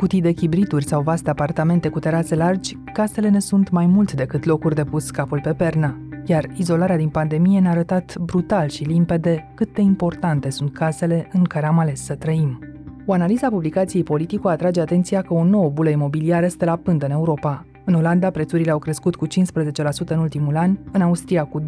Cutii de chibrituri sau vaste apartamente cu terase largi, casele ne sunt mai mult decât locuri de pus capul pe pernă. Iar izolarea din pandemie ne-a arătat brutal și limpede cât de importante sunt casele în care am ales să trăim. O analiză a publicației Politico atrage atenția că o nouă bulă imobiliară stă la pândă în Europa. În Olanda, prețurile au crescut cu 15% în ultimul an, în Austria cu 12%,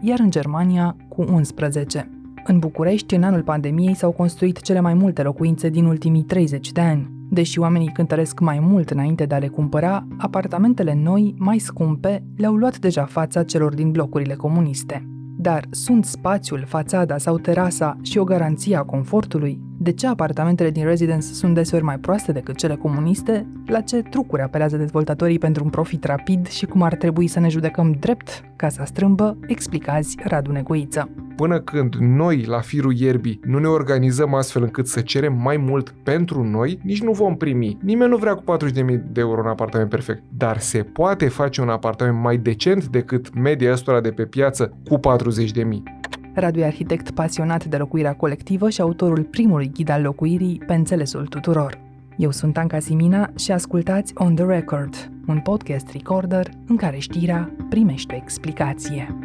iar în Germania cu 11%. În București, în anul pandemiei, s-au construit cele mai multe locuințe din ultimii 30 de ani. Deși oamenii cântăresc mai mult înainte de a le cumpăra, apartamentele noi, mai scumpe, le-au luat deja fața celor din blocurile comuniste. Dar sunt spațiul, fațada sau terasa și o garanție a confortului? De ce apartamentele din residence sunt deseori mai proaste decât cele comuniste? La ce trucuri apelează dezvoltatorii pentru un profit rapid și cum ar trebui să ne judecăm drept casa strâmbă? Explicați Radu Negoiță. Până când noi, la firul ierbii, nu ne organizăm astfel încât să cerem mai mult pentru noi, nici nu vom primi. Nimeni nu vrea cu 40.000 de euro un apartament perfect, dar se poate face un apartament mai decent decât media ăstora de pe piață cu 40.000. Radu e arhitect pasionat de locuirea colectivă și autorul primului ghid al locuirii pe înțelesul tuturor. Eu sunt Anca Simina și ascultați On The Record, un podcast recorder în care știrea primește explicație.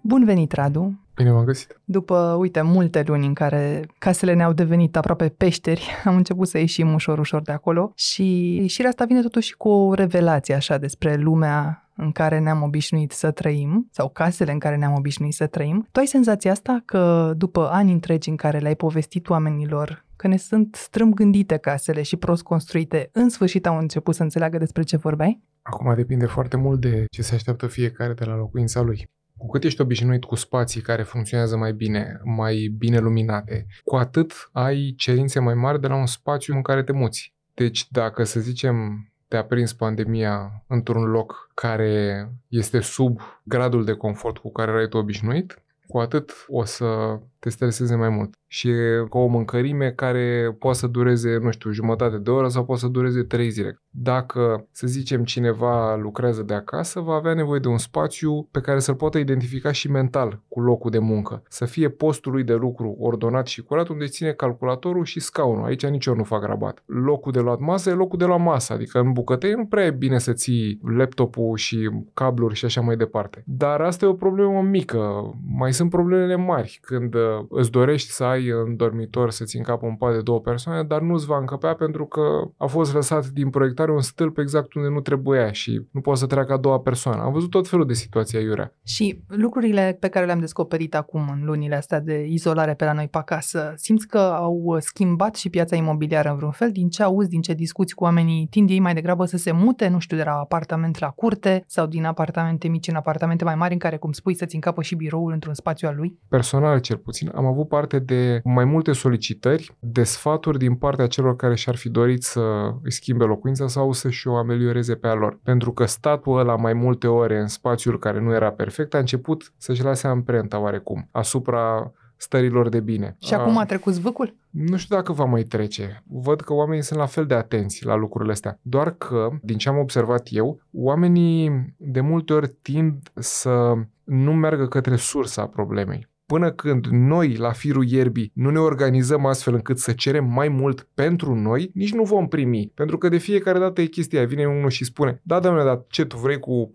Bun venit, Radu! Bine m-am găsit! După, uite, multe luni în care casele ne-au devenit aproape peșteri, am început să ieșim ușor, ușor de acolo și ieșirea asta vine totuși cu o revelație așa despre lumea în care ne-am obișnuit să trăim sau casele în care ne-am obișnuit să trăim. Tu ai senzația asta că după ani întregi în care le-ai povestit oamenilor că ne sunt strâmb gândite casele și prost construite, în sfârșit au început să înțeleagă despre ce vorbeai? Acum depinde foarte mult de ce se așteaptă fiecare de la locuința lui. Cu cât ești obișnuit cu spații care funcționează mai bine, mai bine luminate, cu atât ai cerințe mai mari de la un spațiu în care te muți. Deci dacă, să zicem, te-a prins pandemia într-un loc care este sub gradul de confort cu care erai tu obișnuit, cu atât o să te streseze mai mult. Și e ca o mâncărime care poate să dureze, nu știu, jumătate de oră sau poate să dureze trei zile. Dacă, să zicem, cineva lucrează de acasă, va avea nevoie de un spațiu pe care să-l poată identifica și mental cu locul de muncă. Să fie postul lui de lucru ordonat și curat unde ține calculatorul și scaunul. Aici nici eu nu fac rabat. Locul de luat masă e locul de la masă, adică în bucătărie nu prea e bine să ții laptopul și cabluri și așa mai departe. Dar asta e o problemă mică. Mai sunt problemele mari când îți dorești să ai în dormitor să-ți încapă un pat de două persoane, dar nu-ți va încăpea pentru că a fost lăsat din proiectare un stâlp exact unde nu trebuia și nu poate să treacă a doua persoană. Am văzut tot felul de situații aiurea. Și lucrurile pe care le-am descoperit acum în lunile astea de izolare pe la noi pe acasă, simți că au schimbat și piața imobiliară în vreun fel? Din ce auzi, din ce discuți cu oamenii, tind ei mai degrabă să se mute, nu știu, de la apartament la curte sau din apartamente mici în apartamente mai mari în care, cum spui, să-ți încapă și biroul într-un spațiu al lui? Personal, cel puțin, am avut parte de mai multe solicitări, de sfaturi din partea celor care și-ar fi dorit să îi schimbe locuința sau să-și o amelioreze pe a lor. Pentru că statul ăla mai multe ore în spațiul care nu era perfect a început să-și lase amprenta oarecum asupra stărilor de bine. Și acum a trecut zvâcul? Nu știu dacă va mai trece. Văd că oamenii sunt la fel de atenți la lucrurile astea. Doar că, din ce am observat eu, oamenii de multe ori tind să nu meargă către sursa problemei până când noi, la firul ierbii, nu ne organizăm astfel încât să cerem mai mult pentru noi, nici nu vom primi. Pentru că de fiecare dată e chestia. Vine unul și spune, da, domnule, dar ce tu vrei cu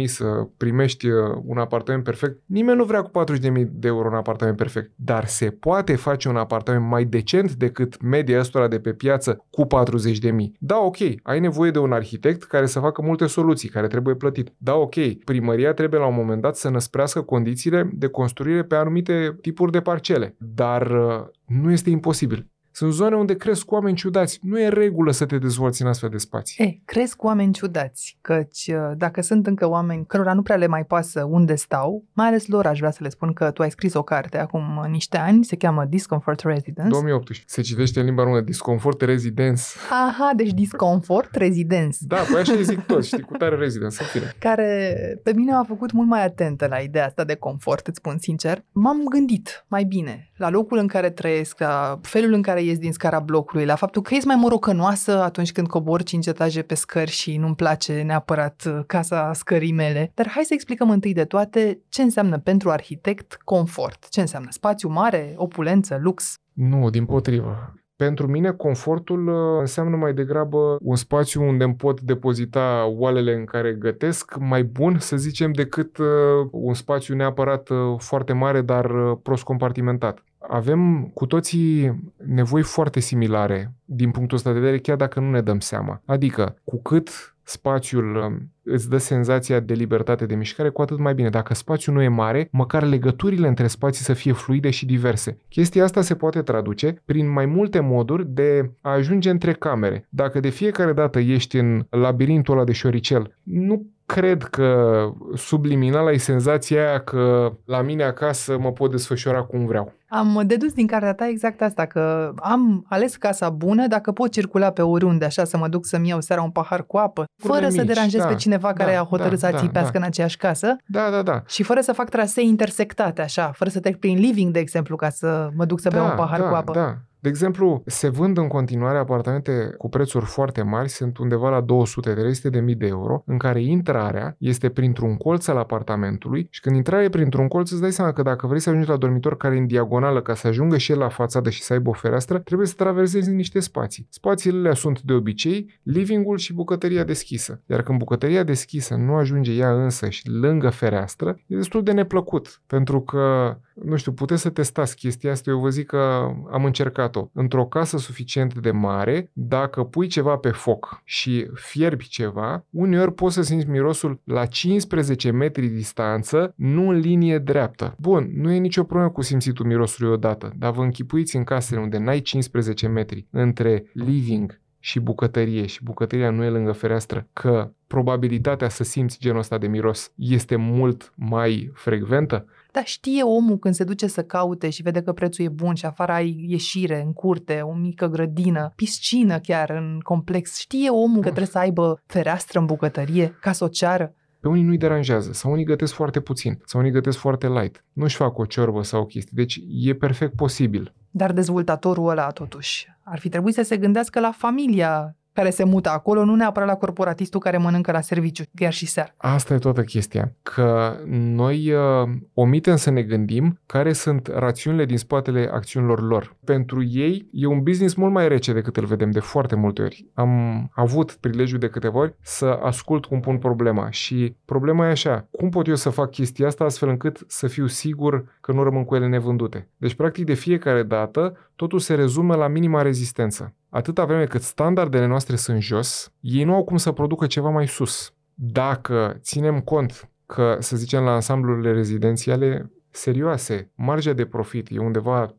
40.000 să primești uh, un apartament perfect? Nimeni nu vrea cu 40.000 de euro un apartament perfect. Dar se poate face un apartament mai decent decât media ăstora de pe piață cu 40.000. Da, ok, ai nevoie de un arhitect care să facă multe soluții, care trebuie plătit. Da, ok, primăria trebuie la un moment dat să năsprească condițiile de construire pe anul anumite tipuri de parcele, dar uh, nu este imposibil. Sunt zone unde cresc oameni ciudați. Nu e regulă să te dezvolți în astfel de spații. E, cresc oameni ciudați, căci uh, dacă sunt încă oameni cărora nu prea le mai pasă unde stau, mai ales lor aș vrea să le spun că tu ai scris o carte acum uh, niște ani, se cheamă Discomfort Residence. 2018. Se citește în limba română Discomfort Residence. Aha, deci Discomfort Residence. Da, păi așa zic toți, știi, cu tare Residence, în fine. Care pe mine m-a făcut mult mai atentă la ideea asta de confort, îți spun sincer. M-am gândit mai bine la locul în care trăiesc, la felul în care care ies din scara blocului, la faptul că ești mai morocănoasă atunci când cobor 5 etaje pe scări și nu-mi place neapărat uh, casa scării mele. Dar hai să explicăm întâi de toate ce înseamnă pentru arhitect confort. Ce înseamnă spațiu mare, opulență, lux? Nu, din potrivă. Pentru mine, confortul uh, înseamnă mai degrabă un spațiu unde îmi pot depozita oalele în care gătesc mai bun, să zicem, decât uh, un spațiu neapărat uh, foarte mare, dar prost compartimentat. Avem cu toții nevoi foarte similare din punctul ăsta de vedere, chiar dacă nu ne dăm seama. Adică, cu cât spațiul um, îți dă senzația de libertate de mișcare, cu atât mai bine. Dacă spațiul nu e mare, măcar legăturile între spații să fie fluide și diverse. Chestia asta se poate traduce prin mai multe moduri de a ajunge între camere. Dacă de fiecare dată ești în labirintul ăla de șoricel, nu cred că subliminal ai senzația aia că la mine acasă mă pot desfășura cum vreau. Am dedus din cartea ta exact asta, că am ales casa bună dacă pot circula pe oriunde, așa, să mă duc să-mi iau seara un pahar cu apă, Curme fără mici, să deranjez da, pe cineva da, care a hotărât da, să țipească da, în aceeași casă. Da, da, da. Și fără să fac trasee intersectate, așa, fără să trec prin living, de exempt, ca să mă duc să da, beau un pahar da, cu apă. Da, de exemplu, se vând în continuare apartamente cu prețuri foarte mari, sunt undeva la 200-300 de mii de euro, în care intrarea este printr-un colț al apartamentului și când intrarea e printr-un colț îți dai seama că dacă vrei să ajungi la dormitor care e în diagonală ca să ajungă și el la fațadă și să aibă o fereastră, trebuie să traversezi niște spații. Spațiile alea sunt de obicei livingul și bucătăria deschisă. Iar când bucătăria deschisă nu ajunge ea însă și lângă fereastră, e destul de neplăcut, pentru că nu știu, puteți să testați chestia asta, eu vă zic că am încercat-o. Într-o casă suficient de mare, dacă pui ceva pe foc și fierbi ceva, uneori poți să simți mirosul la 15 metri distanță, nu în linie dreaptă. Bun, nu e nicio problemă cu simțitul mirosului odată, dar vă închipuiți în casele unde n-ai 15 metri între living și bucătărie și bucătăria nu e lângă fereastră, că probabilitatea să simți genul ăsta de miros este mult mai frecventă? Dar știe omul când se duce să caute și vede că prețul e bun și afară ai ieșire în curte, o mică grădină, piscină chiar în complex. Știe omul că trebuie să aibă fereastră în bucătărie ca să o ceară. Pe unii nu-i deranjează, sau unii gătesc foarte puțin, sau unii gătesc foarte light. Nu-și fac o ciorbă sau o chestie, deci e perfect posibil. Dar dezvoltatorul ăla, totuși, ar fi trebuit să se gândească la familia care se mută acolo, nu neapărat la corporatistul care mănâncă la serviciu, chiar și seara. Asta e toată chestia, că noi uh, omitem să ne gândim care sunt rațiunile din spatele acțiunilor lor. Pentru ei e un business mult mai rece decât îl vedem de foarte multe ori. Am avut prilejul de câteva ori să ascult cum pun problema și problema e așa, cum pot eu să fac chestia asta astfel încât să fiu sigur că nu rămân cu ele nevândute? Deci, practic, de fiecare dată, totul se rezumă la minima rezistență atâta vreme cât standardele noastre sunt jos, ei nu au cum să producă ceva mai sus. Dacă ținem cont că, să zicem, la ansamblurile rezidențiale serioase, marja de profit e undeva 30-40%,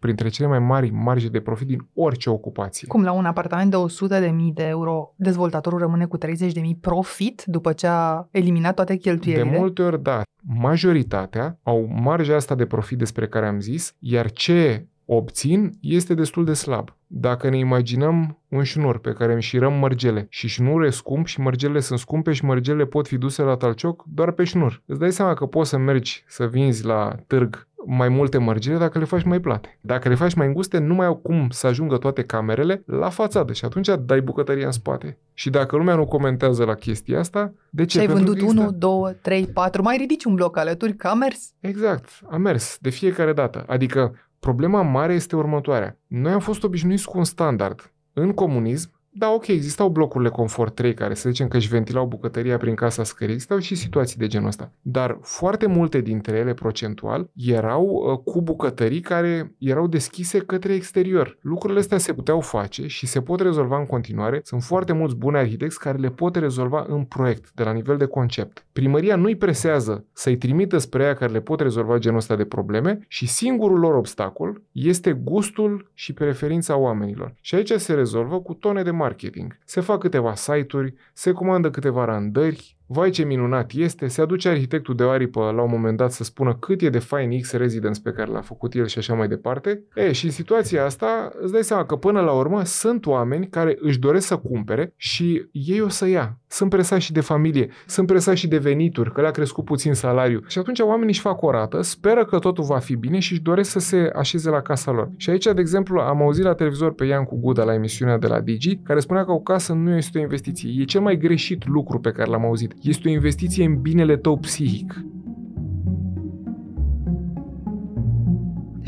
printre cele mai mari marge de profit din orice ocupație. Cum la un apartament de 100 de mii de euro, dezvoltatorul rămâne cu 30 de mii profit după ce a eliminat toate cheltuielile? De multe ori, da. Majoritatea au marja asta de profit despre care am zis, iar ce obțin este destul de slab. Dacă ne imaginăm un șnur pe care înșirăm mărgele și șnurul e scump și mărgelele sunt scumpe și mărgelele pot fi duse la talcioc doar pe șnur. Îți dai seama că poți să mergi să vinzi la târg mai multe mărgele dacă le faci mai plate. Dacă le faci mai înguste, nu mai au cum să ajungă toate camerele la fațadă și atunci dai bucătăria în spate. Și dacă lumea nu comentează la chestia asta, de ce? Și ai vândut 1, 2, 3, 4, mai ridici un bloc alături, că a mers. Exact, a mers de fiecare dată. Adică Problema mare este următoarea. Noi am fost obișnuiți cu un standard. În comunism, da, ok, existau blocurile Confort 3 care să zicem că își ventilau bucătăria prin casa scării, existau și situații de genul ăsta. Dar foarte multe dintre ele, procentual, erau uh, cu bucătării care erau deschise către exterior. Lucrurile astea se puteau face și se pot rezolva în continuare. Sunt foarte mulți buni arhitecți care le pot rezolva în proiect, de la nivel de concept. Primăria nu-i presează să-i trimită spre ea care le pot rezolva genul ăsta de probleme și singurul lor obstacol este gustul și preferința oamenilor. Și aici se rezolvă cu tone de marketing. Se fac câteva site-uri, se comandă câteva randări, vai ce minunat este, se aduce arhitectul de aripă la un moment dat să spună cât e de fain X Residence pe care l-a făcut el și așa mai departe. E, și în situația asta îți dai seama că până la urmă sunt oameni care își doresc să cumpere și ei o să ia. Sunt presați și de familie, sunt presați și de venituri, că le-a crescut puțin salariu. Și atunci oamenii își fac o rată, speră că totul va fi bine și își doresc să se așeze la casa lor. Și aici, de exemplu, am auzit la televizor pe Ian cu Guda la emisiunea de la Digi, care spunea că o casă nu este o investiție. E cel mai greșit lucru pe care l-am auzit. Este o investiție în binele tău psihic.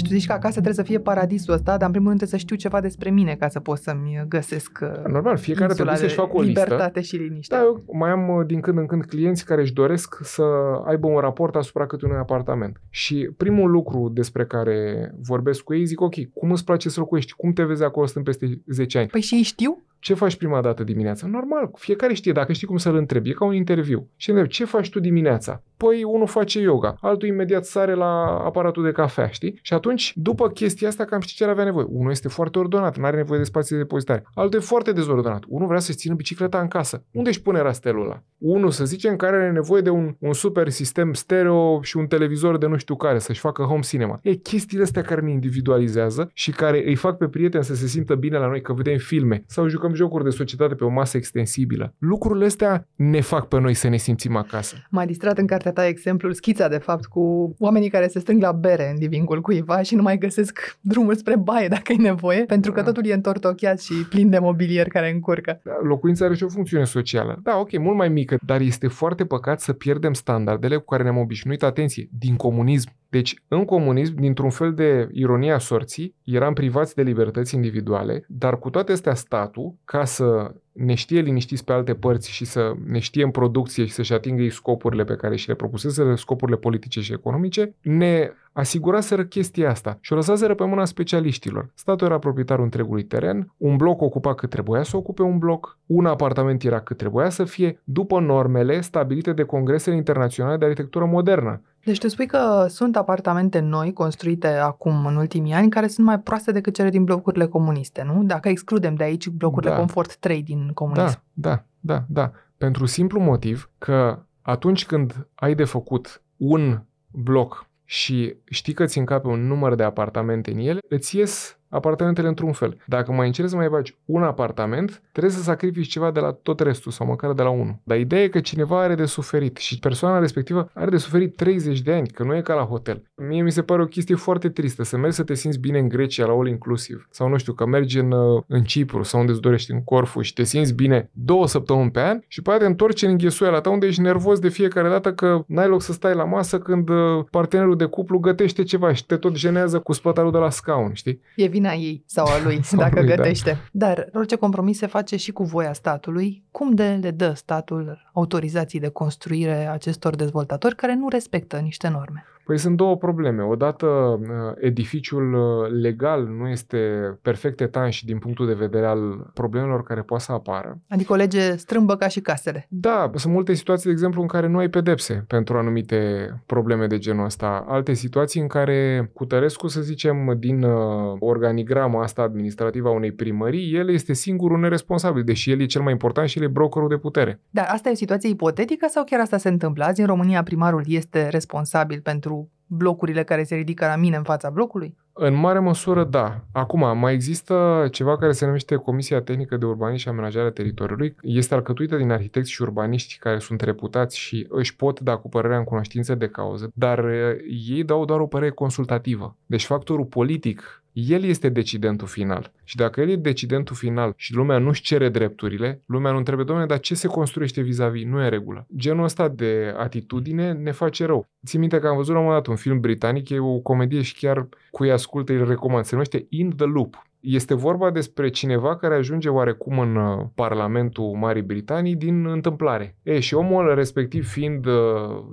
tu zici că acasă trebuie să fie paradisul ăsta, dar în primul rând trebuie să știu ceva despre mine ca să pot să-mi găsesc uh, Normal, fiecare trebuie să-și facă o listă. Libertate și liniște. Da, eu mai am uh, din când în când clienți care își doresc să aibă un raport asupra câtui unui apartament. Și primul lucru despre care vorbesc cu ei, zic, ok, cum îți place să locuiești? Cum te vezi acolo stând peste 10 ani? Păi și ei știu? Ce faci prima dată dimineața? Normal, fiecare știe, dacă știi cum să-l întrebi, e ca un interviu. Și întreb, ce faci tu dimineața? Păi unul face yoga, altul imediat sare la aparatul de cafea, știi? Și atunci, după chestia asta, cam știi ce ar avea nevoie. Unul este foarte ordonat, nu are nevoie de spații de depozitare. Altul e foarte dezordonat. Unul vrea să-și țină bicicleta în casă. Unde își pune rastelul ăla? Unul, să zicem, care are nevoie de un, un super sistem stereo și un televizor de nu știu care, să-și facă home cinema. E chestiile astea care ne individualizează și care îi fac pe prieteni să se simtă bine la noi, că vedem filme sau jucăm jocuri de societate pe o masă extensibilă. Lucrurile astea ne fac pe noi să ne simțim acasă. M-a distrat în cartea ta exemplul, schița de fapt, cu oamenii care se strâng la bere în livingul cuiva și nu mai găsesc drumul spre baie dacă e nevoie, pentru că da. totul e întortocheat și plin de mobilier care încurcă. Da, locuința are și o funcțiune socială. Da, ok, mult mai mică, dar este foarte păcat să pierdem standardele cu care ne-am obișnuit, atenție, din comunism. Deci, în comunism, dintr-un fel de ironia a sorții, eram privați de libertăți individuale, dar cu toate astea statul, ca să ne știe liniștiți pe alte părți și să ne știe în producție și să-și atingă ei scopurile pe care și le propusese, scopurile politice și economice, ne asiguraseră chestia asta și o lăsaseră pe mâna specialiștilor. Statul era proprietarul întregului teren, un bloc ocupa cât trebuia să ocupe un bloc, un apartament era cât trebuia să fie, după normele stabilite de congresele internaționale de arhitectură modernă. Deci tu spui că sunt apartamente noi construite acum în ultimii ani care sunt mai proaste decât cele din blocurile comuniste, nu? Dacă excludem de aici blocurile da. Confort 3 din comunism. Da, da, da, da. Pentru simplu motiv că atunci când ai de făcut un bloc și știi că ți încape un număr de apartamente în ele, îți ies apartamentele într-un fel. Dacă mai încerci să mai bagi un apartament, trebuie să sacrifici ceva de la tot restul sau măcar de la unul. Dar ideea e că cineva are de suferit și persoana respectivă are de suferit 30 de ani, că nu e ca la hotel. Mie mi se pare o chestie foarte tristă să mergi să te simți bine în Grecia la all inclusiv sau nu știu, că mergi în, uh, în Cipru sau unde îți dorești în Corfu și te simți bine două săptămâni pe an și poate te întorci în înghesuiala ta unde ești nervos de fiecare dată că n-ai loc să stai la masă când uh, partenerul de cuplu gătește ceva și te tot jenează cu spătarul de la scaun, știi? E vina ei sau a lui, sau dacă lui, da. gătește. Da. Dar orice compromis se face și cu voia statului. Cum de le dă statul autorizații de construire acestor dezvoltatori care nu respectă niște norme? Păi sunt două probleme. Odată, uh, edificiul uh, legal nu este perfect etanș din punctul de vedere al problemelor care poate să apară. Adică o lege strâmbă ca și casele. Da, sunt multe situații, de exemplu, în care nu ai pedepse pentru anumite probleme de genul ăsta. Alte situații în care Cutărescu, să zicem, din uh, organigrama asta administrativă a unei primării, el este singurul neresponsabil, deși el e cel mai important și el e brokerul de putere. Dar asta e o situație ipotetică sau chiar asta se întâmplă? Azi în România primarul este responsabil pentru blocurile care se ridică la mine în fața blocului? În mare măsură, da. Acum, mai există ceva care se numește Comisia Tehnică de Urbanism și Amenajare Teritoriului. Este alcătuită din arhitecți și urbaniști care sunt reputați și își pot da cu părerea în cunoștință de cauză, dar eh, ei dau doar o părere consultativă. Deci factorul politic el este decidentul final. Și dacă el e decidentul final și lumea nu-și cere drepturile, lumea nu întrebe, domnule, dar ce se construiește vis-a-vis? Nu e regulă. Genul ăsta de atitudine ne face rău. Țin minte că am văzut la un moment dat un film britanic, e o comedie și chiar cu ea ascultă îl recomand. Se numește In the Loop. Este vorba despre cineva care ajunge oarecum în uh, Parlamentul Marii Britanii din întâmplare. E, și omul respectiv fiind uh,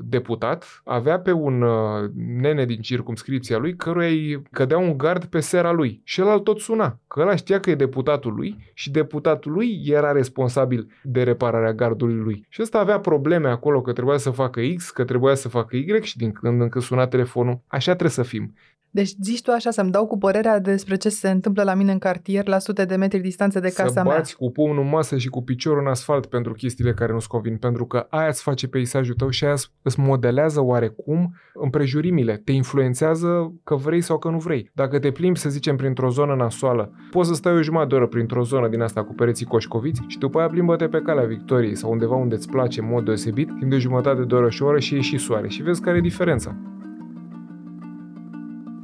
deputat, avea pe un uh, nene din circumscripția lui căruia îi cădea un gard pe sera lui. Și el tot suna, că ăla știa că e deputatul lui și deputatul lui era responsabil de repararea gardului lui. Și ăsta avea probleme acolo că trebuia să facă X, că trebuia să facă Y și din când în când suna telefonul. Așa trebuie să fim. Deci zici tu așa să-mi dau cu părerea despre ce se întâmplă la mine în cartier la sute de metri distanță de casa să mea. bați cu pumnul în masă și cu piciorul în asfalt pentru chestiile care nu-ți convin, pentru că aia îți face peisajul tău și aia îți modelează oarecum împrejurimile, te influențează că vrei sau că nu vrei. Dacă te plimbi, să zicem, printr-o zonă nasoală, poți să stai o jumătate de oră printr-o zonă din asta cu pereții coșcoviți și după aia plimbă-te pe calea Victoriei sau undeva unde îți place în mod deosebit, timp de jumătate de oră și o oră și ieși soare și vezi care e diferența.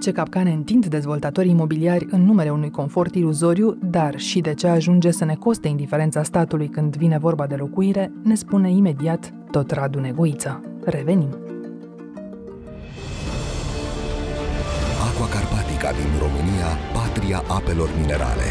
Ce capcane întind dezvoltatorii imobiliari în numele unui confort iluzoriu, dar și de ce ajunge să ne coste indiferența statului când vine vorba de locuire, ne spune imediat tot Radu Neguiță. Revenim! Aqua Carpatica din România, patria apelor minerale.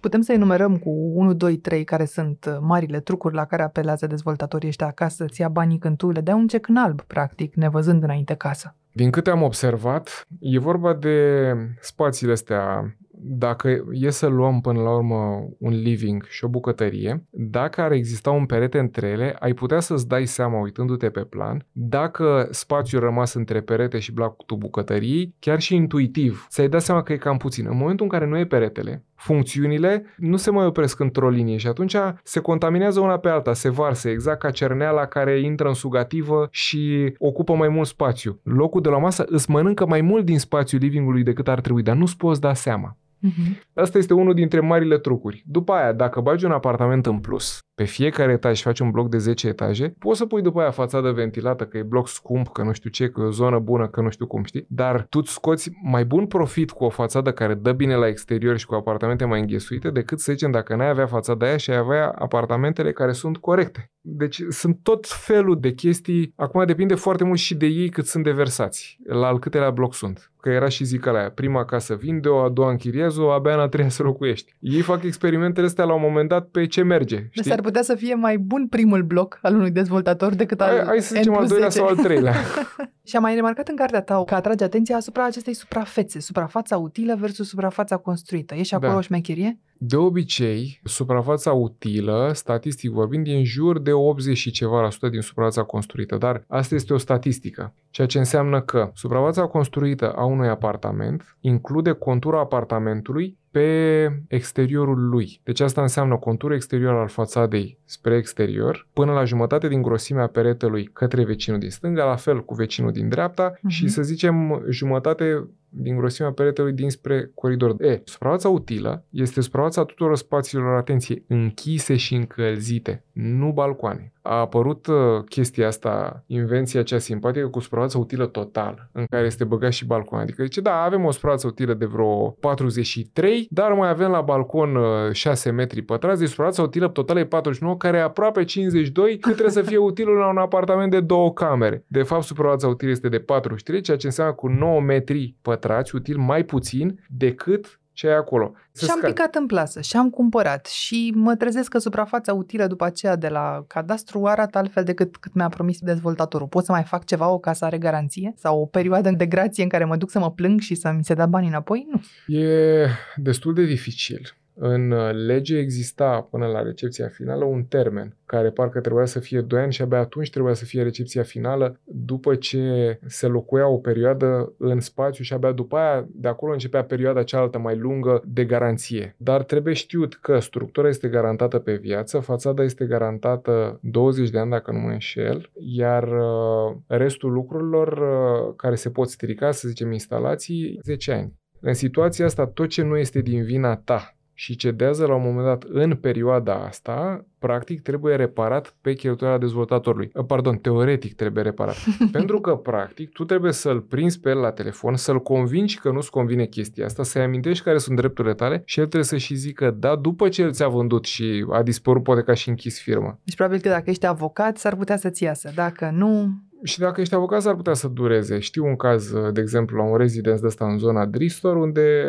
Putem să enumerăm cu 1, 2, 3 care sunt uh, marile trucuri la care apelează dezvoltatorii ăștia acasă să-ți ia banii când tu le dai un cec în alb, practic, nevăzând înainte casă. Din câte am observat, e vorba de spațiile astea dacă e să luăm până la urmă un living și o bucătărie, dacă ar exista un perete între ele, ai putea să-ți dai seama uitându-te pe plan, dacă spațiul rămas între perete și blocul bucătăriei, chiar și intuitiv, ți-ai dat seama că e cam puțin. În momentul în care nu e peretele, funcțiunile nu se mai opresc într-o linie și atunci se contaminează una pe alta, se varsă, exact ca cerneala care intră în sugativă și ocupă mai mult spațiu. Locul de la masă îți mănâncă mai mult din spațiul livingului decât ar trebui, dar nu-ți poți da seama. Uh-huh. Asta este unul dintre marile trucuri. După aia, dacă bagi un apartament în plus, pe fiecare etaj faci un bloc de 10 etaje, poți să pui după aia fațadă ventilată, că e bloc scump, că nu știu ce, că e o zonă bună, că nu știu cum, știi? Dar tu scoți mai bun profit cu o fațadă care dă bine la exterior și cu apartamente mai înghesuite decât să zicem dacă n-ai avea fațada aia și ai avea apartamentele care sunt corecte. Deci sunt tot felul de chestii, acum depinde foarte mult și de ei cât sunt de versați, la al câtelea bloc sunt. Că era și zica la aia, prima casă vinde-o, a doua închiriază-o, abia în a treia să locuiești. Ei fac experimentele astea la un moment dat pe ce merge. Știi? S-ar putea să fie mai bun primul bloc al unui dezvoltator decât al Hai, să zicem al doilea sau al treilea. și am mai remarcat în cartea ta că atrage atenția asupra acestei suprafețe, suprafața utilă versus suprafața construită. E și acolo da. o șmecherie? De obicei, suprafața utilă, statistic vorbind, e în jur de 80 și ceva la sută din suprafața construită, dar asta este o statistică, ceea ce înseamnă că suprafața construită a unui apartament include contura apartamentului pe exteriorul lui. Deci asta înseamnă conturul exterior al fațadei spre exterior, până la jumătate din grosimea peretelui către vecinul din stânga, la fel cu vecinul din dreapta uh-huh. și să zicem jumătate din grosimea peretelui dinspre coridor. E, suprafața utilă este suprafața tuturor spațiilor, atenție, închise și încălzite, nu balcoane. A apărut uh, chestia asta, invenția cea simpatică cu suprafața utilă total, în care este băgat și balcon. Adică zice, da, avem o suprafață utilă de vreo 43, dar mai avem la balcon 6 uh, metri pătrați, deci suprafața utilă totală e 49, care e aproape 52, cât trebuie să fie utilul la un apartament de două camere. De fapt, suprafața utilă este de 43, ceea ce înseamnă cu 9 metri pătrați pătrați, util mai puțin decât ce ai acolo. Să și am scad. picat în plasă și am cumpărat și mă trezesc că suprafața utilă după aceea de la cadastru arată altfel decât cât mi-a promis dezvoltatorul. Pot să mai fac ceva, o casă are garanție? Sau o perioadă de grație în care mă duc să mă plâng și să mi se dea banii înapoi? Nu. E destul de dificil. În uh, lege exista până la recepția finală un termen care parcă trebuia să fie 2 ani și abia atunci trebuia să fie recepția finală după ce se locuia o perioadă în spațiu și abia după aia de acolo începea perioada cealaltă mai lungă de garanție. Dar trebuie știut că structura este garantată pe viață, fațada este garantată 20 de ani dacă nu mă înșel, iar uh, restul lucrurilor uh, care se pot strica, să zicem instalații, 10 ani. În situația asta, tot ce nu este din vina ta și cedează la un moment dat în perioada asta, practic trebuie reparat pe cheltuiala dezvoltatorului. Uh, pardon, teoretic trebuie reparat. Pentru că, practic, tu trebuie să-l prinzi pe el la telefon, să-l convingi că nu-ți convine chestia asta, să-i amintești care sunt drepturile tale și el trebuie să și zică da după ce el ți-a vândut și a dispărut, poate că a și închis firma. Deci probabil că dacă ești avocat, s-ar putea să-ți iasă. Dacă nu, și dacă ești avocat, s-ar putea să dureze. Știu un caz, de exemplu, la un rezident de ăsta în zona Dristor, unde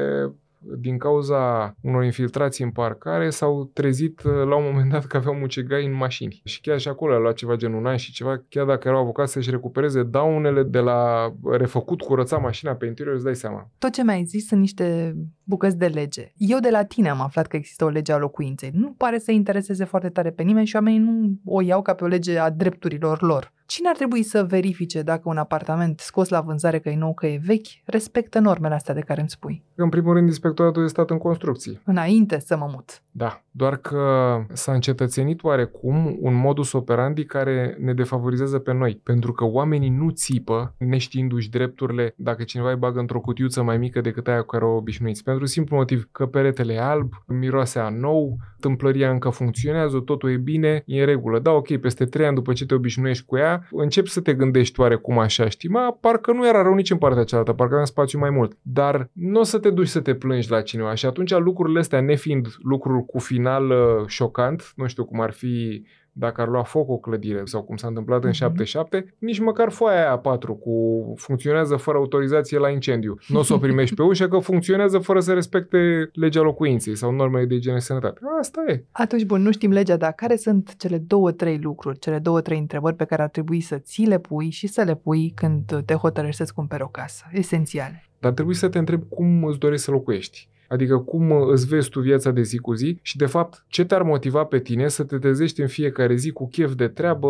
din cauza unor infiltrații în parcare, s-au trezit uh, la un moment dat că aveau mucegai în mașini. Și chiar și acolo a luat ceva gen un an și ceva, chiar dacă erau avocați să-și recupereze daunele de la refăcut, curăța mașina pe interior, îți dai seama. Tot ce mi-ai zis sunt niște bucăți de lege. Eu de la tine am aflat că există o lege a locuinței. Nu pare să intereseze foarte tare pe nimeni și oamenii nu o iau ca pe o lege a drepturilor lor Cine ar trebui să verifice dacă un apartament scos la vânzare că e nou, că e vechi, respectă normele astea de care îmi spui? În primul rând, inspectoratul de stat în construcții. Înainte să mă mut. Da, doar că s-a încetățenit oarecum un modus operandi care ne defavorizează pe noi, pentru că oamenii nu țipă neștiindu-și drepturile dacă cineva îi bagă într-o cutiuță mai mică decât aia cu care o obișnuiți. Pentru simplu motiv că peretele e alb, miroase a nou, tâmplăria încă funcționează, totul e bine, e în regulă. Da, ok, peste trei ani după ce te obișnuiești cu ea, începi să te gândești oarecum așa, știi, ma, parcă nu era rău nici în partea cealaltă, parcă aveam spațiu mai mult. Dar nu o să te duci să te plângi la cineva și atunci lucrurile astea, nefiind lucruri cu final uh, șocant, nu știu cum ar fi dacă ar lua foc o clădire sau cum s-a întâmplat în Mhm. 77, nici măcar foaia aia 4 cu funcționează fără autorizație la incendiu. Nu o să o primești pe ușă că funcționează fără să respecte legea locuinței sau normele de igienă și sănătate. Asta e. Atunci, bun, nu știm legea, dar care sunt cele două, trei lucruri, cele două, trei întrebări pe care ar trebui să ți le pui și să le pui când te hotărăști să-ți cumperi o casă? Esențiale. Dar trebuie să te întrebi cum îți dorești să locuiești. Adică cum îți vezi tu viața de zi cu zi și, de fapt, ce te-ar motiva pe tine să te trezești în fiecare zi cu chef de treabă,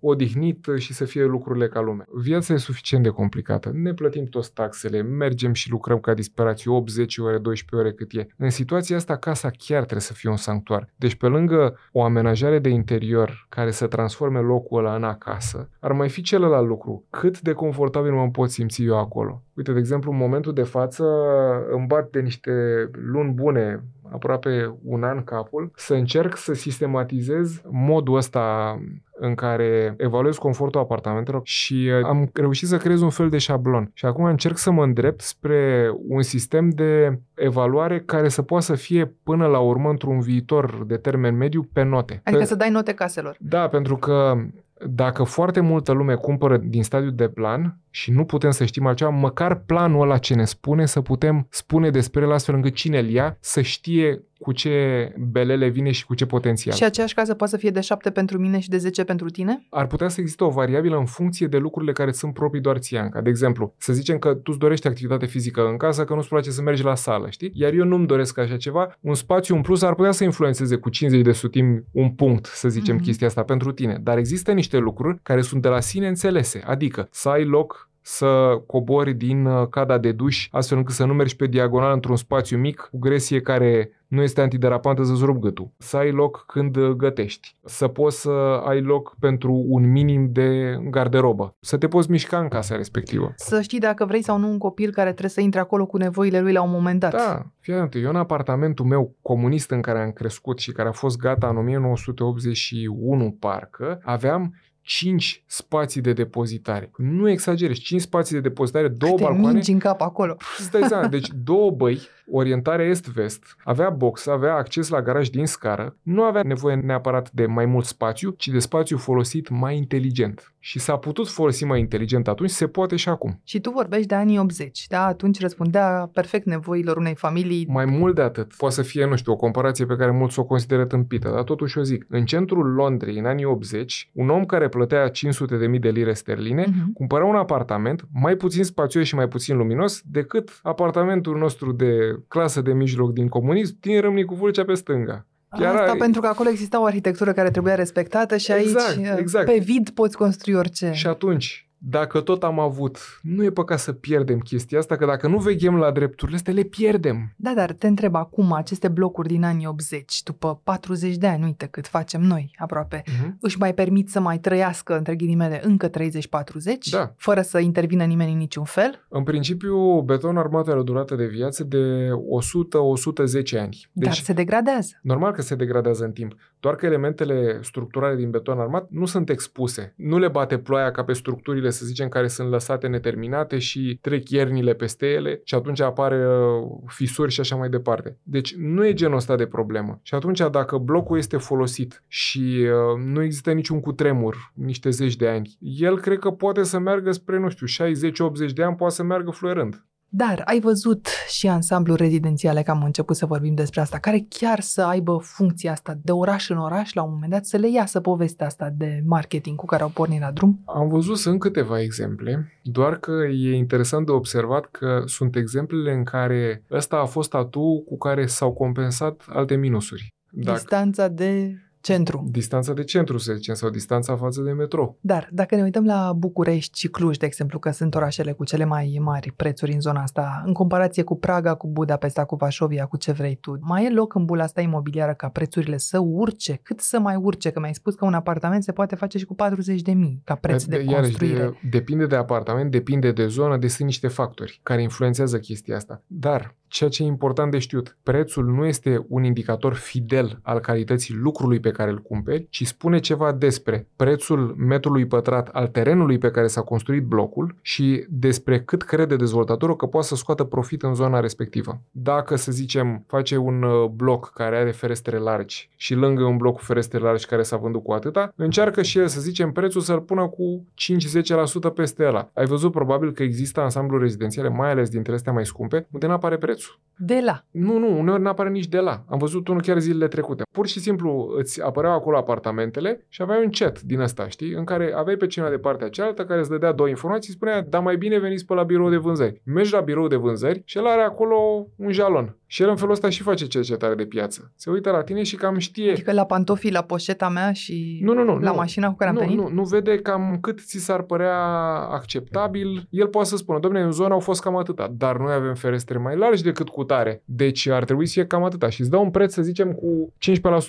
odihnit și să fie lucrurile ca lume. Viața e suficient de complicată. Ne plătim toți taxele, mergem și lucrăm ca disperați 8, 10 ore, 12 ore cât e. În situația asta, casa chiar trebuie să fie un sanctuar. Deci, pe lângă o amenajare de interior care să transforme locul ăla în acasă, ar mai fi celălalt lucru. Cât de confortabil mă pot simți eu acolo. Uite, de exemplu, în momentul de față îmi bat de niște luni bune, aproape un an capul, să încerc să sistematizez modul ăsta în care evaluez confortul apartamentelor și uh, am reușit să creez un fel de șablon. Și acum încerc să mă îndrept spre un sistem de evaluare care să poată să fie până la urmă într-un viitor de termen mediu pe note. Adică Pe- să dai note caselor. da, pentru că dacă foarte multă lume cumpără din stadiul de plan și nu putem să știm altceva, măcar planul ăla ce ne spune să putem spune despre el astfel încât cine îl ia să știe cu ce belele vine și cu ce potențial. Și aceeași casă poate să fie de 7 pentru mine și de 10 pentru tine? Ar putea să existe o variabilă în funcție de lucrurile care sunt proprii doar ție, Anca. De exemplu, să zicem că tu îți dorești activitate fizică în casă, că nu-ți place să mergi la sală, știi? Iar eu nu-mi doresc așa ceva. Un spațiu în plus ar putea să influențeze cu 50 de sutimi un punct, să zicem, Mhm. chestia asta pentru tine. Dar există niște lucruri care sunt de la sine înțelese. Adică să ai loc să cobori din uh, cada de duș, astfel încât să nu mergi pe diagonal într-un spațiu mic cu gresie care nu este antiderapantă să-ți rup gâtul. Să ai loc când uh, gătești. Să poți să ai loc pentru un minim de garderobă. Să te poți mișca în casa respectivă. Să știi dacă vrei sau nu un copil care trebuie să intre acolo cu nevoile lui la un moment dat. Da, fii atent, eu în apartamentul meu comunist în care am crescut și care a fost gata în 1981 parcă, aveam 5 spații de depozitare. Nu exagerez, 5 spații de depozitare, două te balcoane. mingi în cap acolo. Să dai seama, deci două băi, orientare est-vest, avea box, avea acces la garaj din scară, nu avea nevoie neapărat de mai mult spațiu, ci de spațiu folosit mai inteligent. Și s-a putut folosi mai inteligent atunci, se poate și acum. Și tu vorbești de anii 80, da? Atunci răspundea perfect nevoilor unei familii. Mai mult de atât, poate să fie, nu știu, o comparație pe care mulți o consideră tâmpită, dar totuși o zic. În centrul Londrei, în anii 80, un om care plătea 500 de mii de lire sterline, Mhm. cumpăra un apartament mai puțin spațios și mai puțin luminos decât apartamentul nostru de clasă de mijloc din comunism din Râmnicu Vâlcea pe stânga. Chiar Asta ai- pentru că acolo exista o arhitectură care trebuia respectată și aici, Exact, exact. pe vid, poți construi orice. Și atunci, dacă tot am avut, nu e păcat să pierdem chestia asta, că dacă nu veghem la drepturile astea, le pierdem. Da, dar te întreb acum, aceste blocuri din anii 80, după 40 de ani, uite cât facem noi aproape, Uh-huh. își mai permit să mai trăiască, între ghilimele, încă 30-40, Da. fără să intervină nimeni în niciun fel? În principiu, beton armat are o durată de viață de 100-110 ani. Deci... Dar se degradează. Normal că se degradează în timp, doar că elementele structurale din beton armat nu sunt expuse. Nu le bate ploaia ca pe structurile, să zicem, care sunt lăsate neterminate și trec iernile peste ele și atunci apare uh, fisuri și așa mai departe. Deci nu e genul ăsta de problemă. Și atunci dacă blocul este folosit și uh, nu există niciun cutremur, niște zeci de ani, el cred că poate să meargă spre, nu știu, 60-80 de ani, poate să meargă fluierând. Dar ai văzut și ansamblul rezidențiale, că am început să vorbim despre asta, care chiar să aibă funcția asta de oraș în oraș, la un moment dat, să le iasă povestea asta de marketing cu care au pornit la drum? Am văzut sunt câteva exemple, doar că e interesant de observat că sunt exemplele în care ăsta a fost atu cu care s-au compensat alte minusuri. Dacă, Distanța de centru. Distanța de centru, să zicem, sau distanța față de metro. Dar dacă ne uităm la București și Cluj, de exemplu, că sunt orașele cu cele mai mari prețuri în zona asta, în comparație cu Praga, cu Budapesta, cu Vașovia, cu ce vrei tu, mai e loc în bula asta imobiliară ca prețurile să urce? Cât să mai urce? Că mi-ai spus că un apartament se poate face și cu 40 de mii ca preț de, de construire. Iarăși, de, depinde de apartament, depinde de zonă, de sunt niște factori care influențează chestia asta. Dar ceea ce e important de știut, prețul nu este un indicator fidel al calității lucrului pe care îl cumperi, ci spune ceva despre prețul metrului pătrat al terenului pe care s-a construit blocul și despre cât crede dezvoltatorul că poate să scoată profit în zona respectivă. Dacă, să zicem, face un uh, bloc care are ferestre largi și lângă un bloc cu ferestre largi care s-a vândut cu atâta, încearcă și el, să zicem, prețul să-l pună cu 5-10% peste ăla. Ai văzut probabil că există ansambluri rezidențiale, mai ales dintre astea mai scumpe, unde nu apare prețul. De la. Nu, nu, uneori nu apare nici de la. Am văzut unul chiar zilele trecute. Pur și simplu îți apăreau acolo apartamentele și aveai un chat din ăsta, știi, în care aveai pe cineva de partea cealaltă care îți dădea două informații, spunea, da mai bine veniți pe la birou de vânzări. Mergi la birou de vânzări și el are acolo un jalon. Și el în felul ăsta și face cercetare de piață. Se uită la tine și cam știe. Adică la pantofii, la poșeta mea și nu, nu, nu, la nu, mașina cu care am nu, venit? Nu, nu vede cam cât ți s-ar părea acceptabil. El poate să spună, domnule, în zona au fost cam atâta, dar noi avem ferestre mai largi decât cu tare. Deci ar trebui să fie cam atâta. Și îți dă un preț, să zicem, cu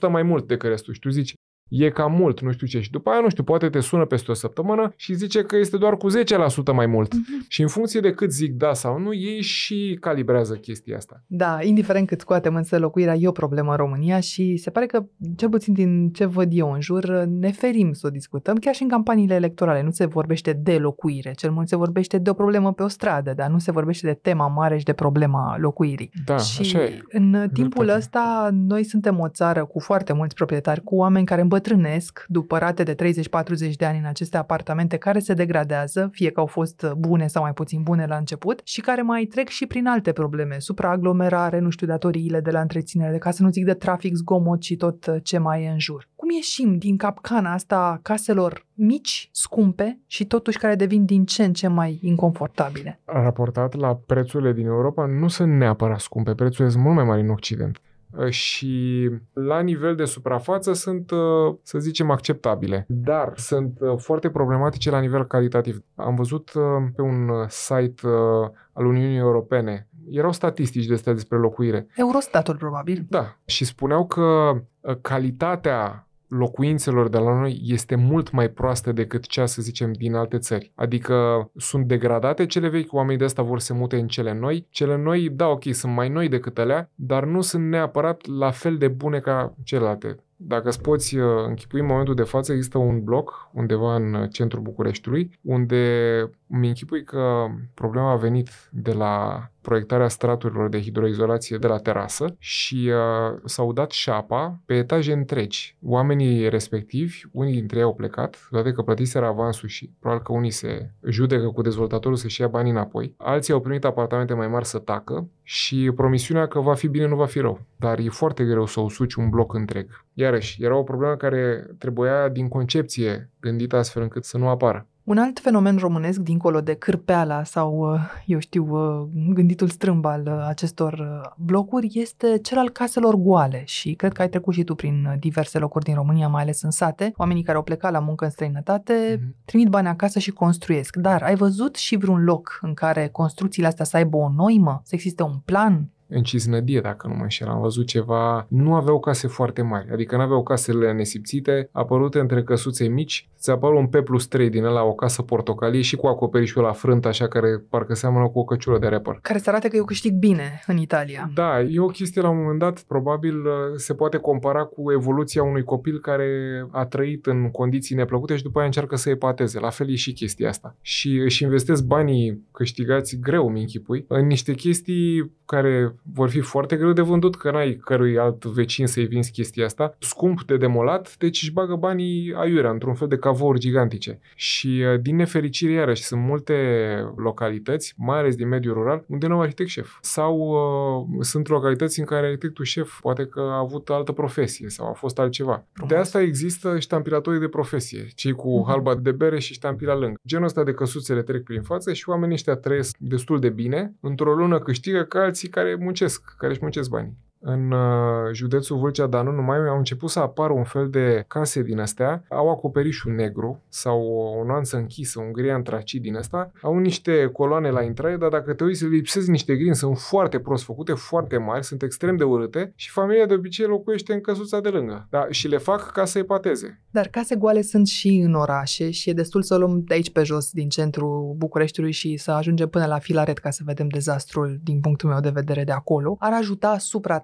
15% mai mult decât restul. Și tu zici, e cam mult, nu știu ce. Și după aia, nu știu, poate te sună peste o săptămână și zice că este doar cu 10% mai mult. Mhm. Și în funcție de cât zic da sau nu, ei și calibrează chestia asta. Da, indiferent cât scoatem însă locuirea e o problemă în România și se pare că, cel puțin din ce văd eu în jur, ne ferim să o discutăm, chiar și în campaniile electorale. Nu se vorbește de locuire, cel mult se vorbește de o problemă pe o stradă, dar nu se vorbește de tema mare și de problema locuirii. Da, și așa e. în timpul Dreptate. ăsta, noi suntem o țară cu foarte mulți proprietari, cu oameni care îmbătrânesc după rate de 30-40 de ani în aceste apartamente care se degradează, fie că au fost bune sau mai puțin bune la început, și care mai trec și prin alte probleme, supraaglomerare, nu știu, datoriile de la întreținere, de ca să nu zic de trafic, zgomot și tot uh, ce mai e în jur. Cum ieșim din capcana asta a caselor mici, scumpe și totuși care devin din ce în ce mai inconfortabile? raportat la prețurile din Europa, nu sunt neapărat scumpe, prețurile sunt mult mai mari în Occident. Uh, Și la nivel de suprafață sunt, uh, să zicem, acceptabile, dar sunt uh, foarte problematice la nivel calitativ. Am văzut uh, pe un uh, site uh, al Uniunii Europene, erau statistici de astea despre locuire. Eurostatul, probabil. Da, și spuneau că uh, calitatea locuințelor de la noi este mult mai proastă decât cea, să zicem, din alte țări. Adică sunt degradate cele vechi, oamenii de asta vor să se mute în cele noi. Cele noi, da, ok, sunt mai noi decât alea, dar nu sunt neapărat la fel de bune ca celelalte. Dacă îți poți uh, închipui în momentul de față, există un bloc undeva în uh, centrul Bucureștiului, unde îmi închipui că problema a venit de la proiectarea straturilor de hidroizolație de la terasă și uh, s-au dat șapa pe etaje întregi. Oamenii respectivi, unii dintre ei au plecat, toate că plătiseră avansul și probabil că unii se judecă cu dezvoltatorul să-și ia banii înapoi. Alții au primit apartamente mai mari să tacă și promisiunea că va fi bine, nu va fi rău. Dar e foarte greu să usuci un bloc întreg. Iarăși, era o problemă care trebuia din concepție gândită astfel încât să nu apară. Un alt fenomen românesc, dincolo de cârpeala sau, uh, eu știu, uh, gânditul strâmb al uh, acestor uh, blocuri, este cel al caselor goale și cred că ai trecut și tu prin uh, diverse locuri din România, mai ales în sate. Oamenii care au plecat la muncă în străinătate Mhm. trimit bani acasă și construiesc. Dar ai văzut și vreun loc în care construcțiile astea să aibă o noimă, să existe un plan? În Cisnădie, dacă nu mă înșel. Am văzut ceva, nu aveau case foarte mari, adică nu aveau casele nesipțite, apărute între căsuțe mici, ți apare un P plus 3 din ăla, o casă portocalie și cu acoperișul la frânt, așa, care parcă seamănă cu o căciulă de rapper. Care să arate că eu câștig bine în Italia. Da, e o chestie la un moment dat, probabil uh, se poate compara cu evoluția unui copil care a trăit în condiții neplăcute și după aia încearcă să epateze. La fel e și chestia asta. Și își investesc banii câștigați greu, mi închipui, în niște chestii care vor fi foarte greu de vândut, că n-ai cărui alt vecin să-i vinzi chestia asta, scump de demolat, deci își bagă banii aiurea, într-un fel de cavouri gigantice. Și uh, din nefericire, iarăși, sunt multe localități, mai ales din mediul rural, unde nu au arhitect șef. Sau uh, sunt localități în care arhitectul șef poate că a avut altă profesie sau a fost altceva. Frumos. De asta există ștampilatorii de profesie, cei cu Mhm. halba de bere și ștampila lângă. Genul ăsta de căsuțele trec prin față și oamenii ăștia trăiesc destul de bine, într-o lună câștigă ca alții care muncesc, care își muncesc banii. În uh, județul Vâlcea, dar nu numai, au început să apară un fel de case din astea, au acoperișul negru sau o nuanță închisă, un gri antracid din asta, au niște coloane la intrare, dar dacă te uiți, lipsesc niște grini, sunt foarte prost făcute, foarte mari, sunt extrem de urâte și familia de obicei locuiește în căsuța de lângă. Da, și le fac ca să epateze. Dar case goale sunt și în orașe și e destul să o luăm de aici pe jos, din centrul Bucureștiului și să ajungem până la Filaret ca să vedem dezastrul din punctul meu de vedere de acolo. Ar ajuta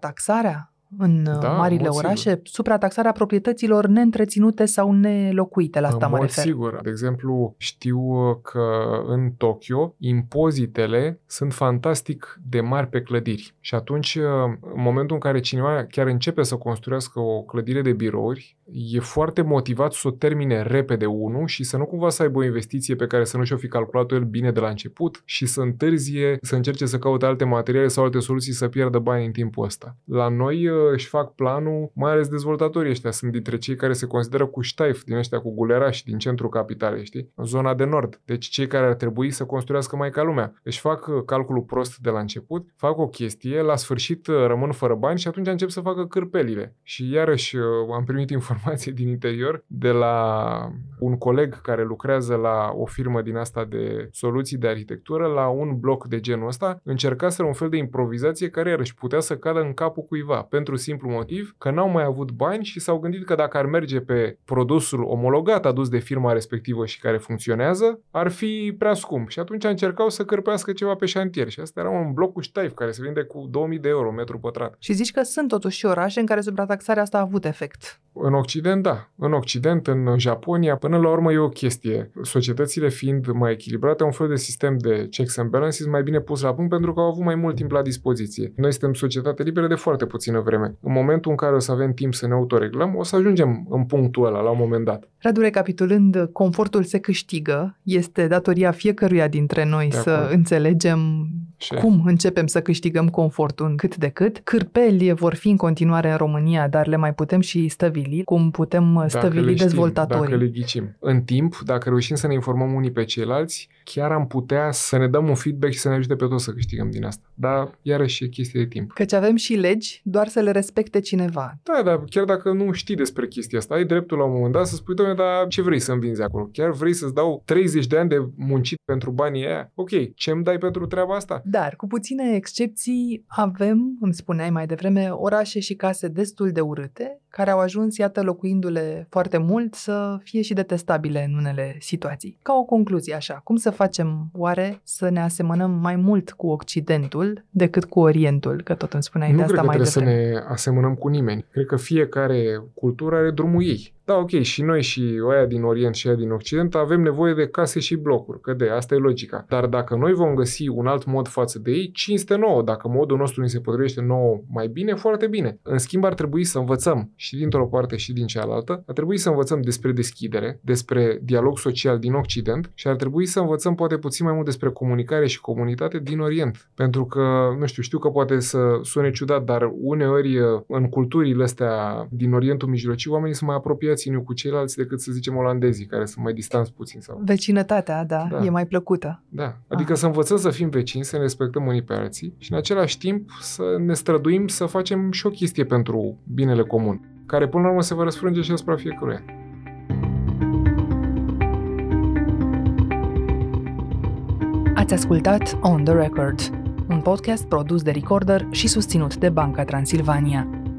suprataxarea în da, marile orașe, sigur. suprataxarea proprietăților neîntreținute sau nelocuite, la asta în mă mod refer. sigur. De exemplu, știu că în Tokyo impozitele sunt fantastic de mari pe clădiri. Și atunci, în momentul în care cineva chiar începe să construiască o clădire de birouri, e foarte motivat să o termine repede unul și să nu cumva să aibă o investiție pe care să nu și-o fi calculat el bine de la început și să întârzie, să încerce să caute alte materiale sau alte soluții să pierdă bani în timpul ăsta. La noi își fac planul, mai ales dezvoltatorii ăștia sunt dintre cei care se consideră cu ștaif din ăștia cu gulerași din centrul capitalei, știi? În zona de nord. Deci cei care ar trebui să construiască mai ca lumea. Își fac uh, calculul prost de la început, fac o chestie, la sfârșit uh, rămân fără bani și atunci încep să facă cârpelile. Și iarăși uh, am primit informații din interior de la un coleg care lucrează la o firmă din asta de soluții de arhitectură, la un bloc de genul ăsta, să un fel de improvizație care iarăși putea să cadă în capul cuiva, pentru simplu motiv că n-au mai avut bani și s-au gândit că dacă ar merge pe produsul omologat adus de firma respectivă și care funcționează, ar fi prea scump. Și atunci încercau să cărpească ceva pe șantier. Și asta era un bloc cu ștaif care se vinde cu 2000 de euro metru pătrat. Și zici că sunt totuși orașe în care suprataxarea asta a avut efect. În Occident, da. În Occident, în Japonia, până la urmă e o chestie. Societățile fiind mai echilibrate, un fel de sistem de checks and balances mai bine pus la punct pentru că au avut mai mult timp la dispoziție. Noi suntem societate liberă de foarte puțină vreme. În momentul în care o să avem timp să ne autoreglăm, o să ajungem în punctul ăla la un moment dat. Radu, recapitulând, confortul se câștigă, este datoria fiecăruia dintre noi de să acord. înțelegem Șef. cum începem să câștigăm confortul cât de cât. Cârpeli vor fi în continuare în România, dar le mai putem și stăvili, cum putem dacă stăvili știm, dezvoltatorii. Dacă le ghicim. În timp, dacă reușim să ne informăm unii pe ceilalți, chiar am putea să ne dăm un feedback și să ne ajute pe toți să câștigăm din asta. Dar iarăși e chestie de timp. Căci avem și legi, doar să le respecte cineva. Da, dar chiar dacă nu știi despre chestia asta, ai dreptul la un moment dat să spui, doamne, dar ce vrei să-mi vinzi acolo? Chiar vrei să-ți dau 30 de ani de muncit pentru banii aia? Ok, ce îmi dai pentru treaba asta? Dar, cu puține excepții, avem, îmi spuneai mai devreme, orașe și case destul de urâte, care au ajuns, iată, locuindu-le foarte mult, să fie și detestabile în unele situații. Ca o concluzie, așa, cum să facem oare să ne asemănăm mai mult cu Occidentul decât cu Orientul? Că tot îmi spuneai nu de asta cred că mai trebuie devreme. să ne asemănăm cu nimeni. Cred că fiecare cultură are drumul ei. Da, ok, și noi și oia din Orient și aia din Occident avem nevoie de case și blocuri, că de asta e logica. Dar dacă noi vom găsi un alt mod față de ei, cinste nouă. Dacă modul nostru ni se potrivește nouă mai bine, foarte bine. În schimb, ar trebui să învățăm și dintr-o parte și din cealaltă, ar trebui să învățăm despre deschidere, despre dialog social din Occident și ar trebui să învățăm poate puțin mai mult despre comunicare și comunitate din Orient. Pentru că, nu știu, știu că poate să sune ciudat, dar uneori în culturile astea din Orientul Mijlociu, oamenii sunt mai apropiați unii cu ceilalți decât, să zicem, olandezii, care sunt mai distanți puțin. Sau... Vecinătatea, da, da, e mai plăcută. Da, adică ah. să învățăm să fim vecini, să ne respectăm unii pe alții și în același timp să ne străduim să facem și o chestie pentru binele comun, care până la urmă se va răsfrânge și asupra fiecăruia. Ați ascultat On The Record, un podcast produs de Recorder și susținut de Banca Transilvania.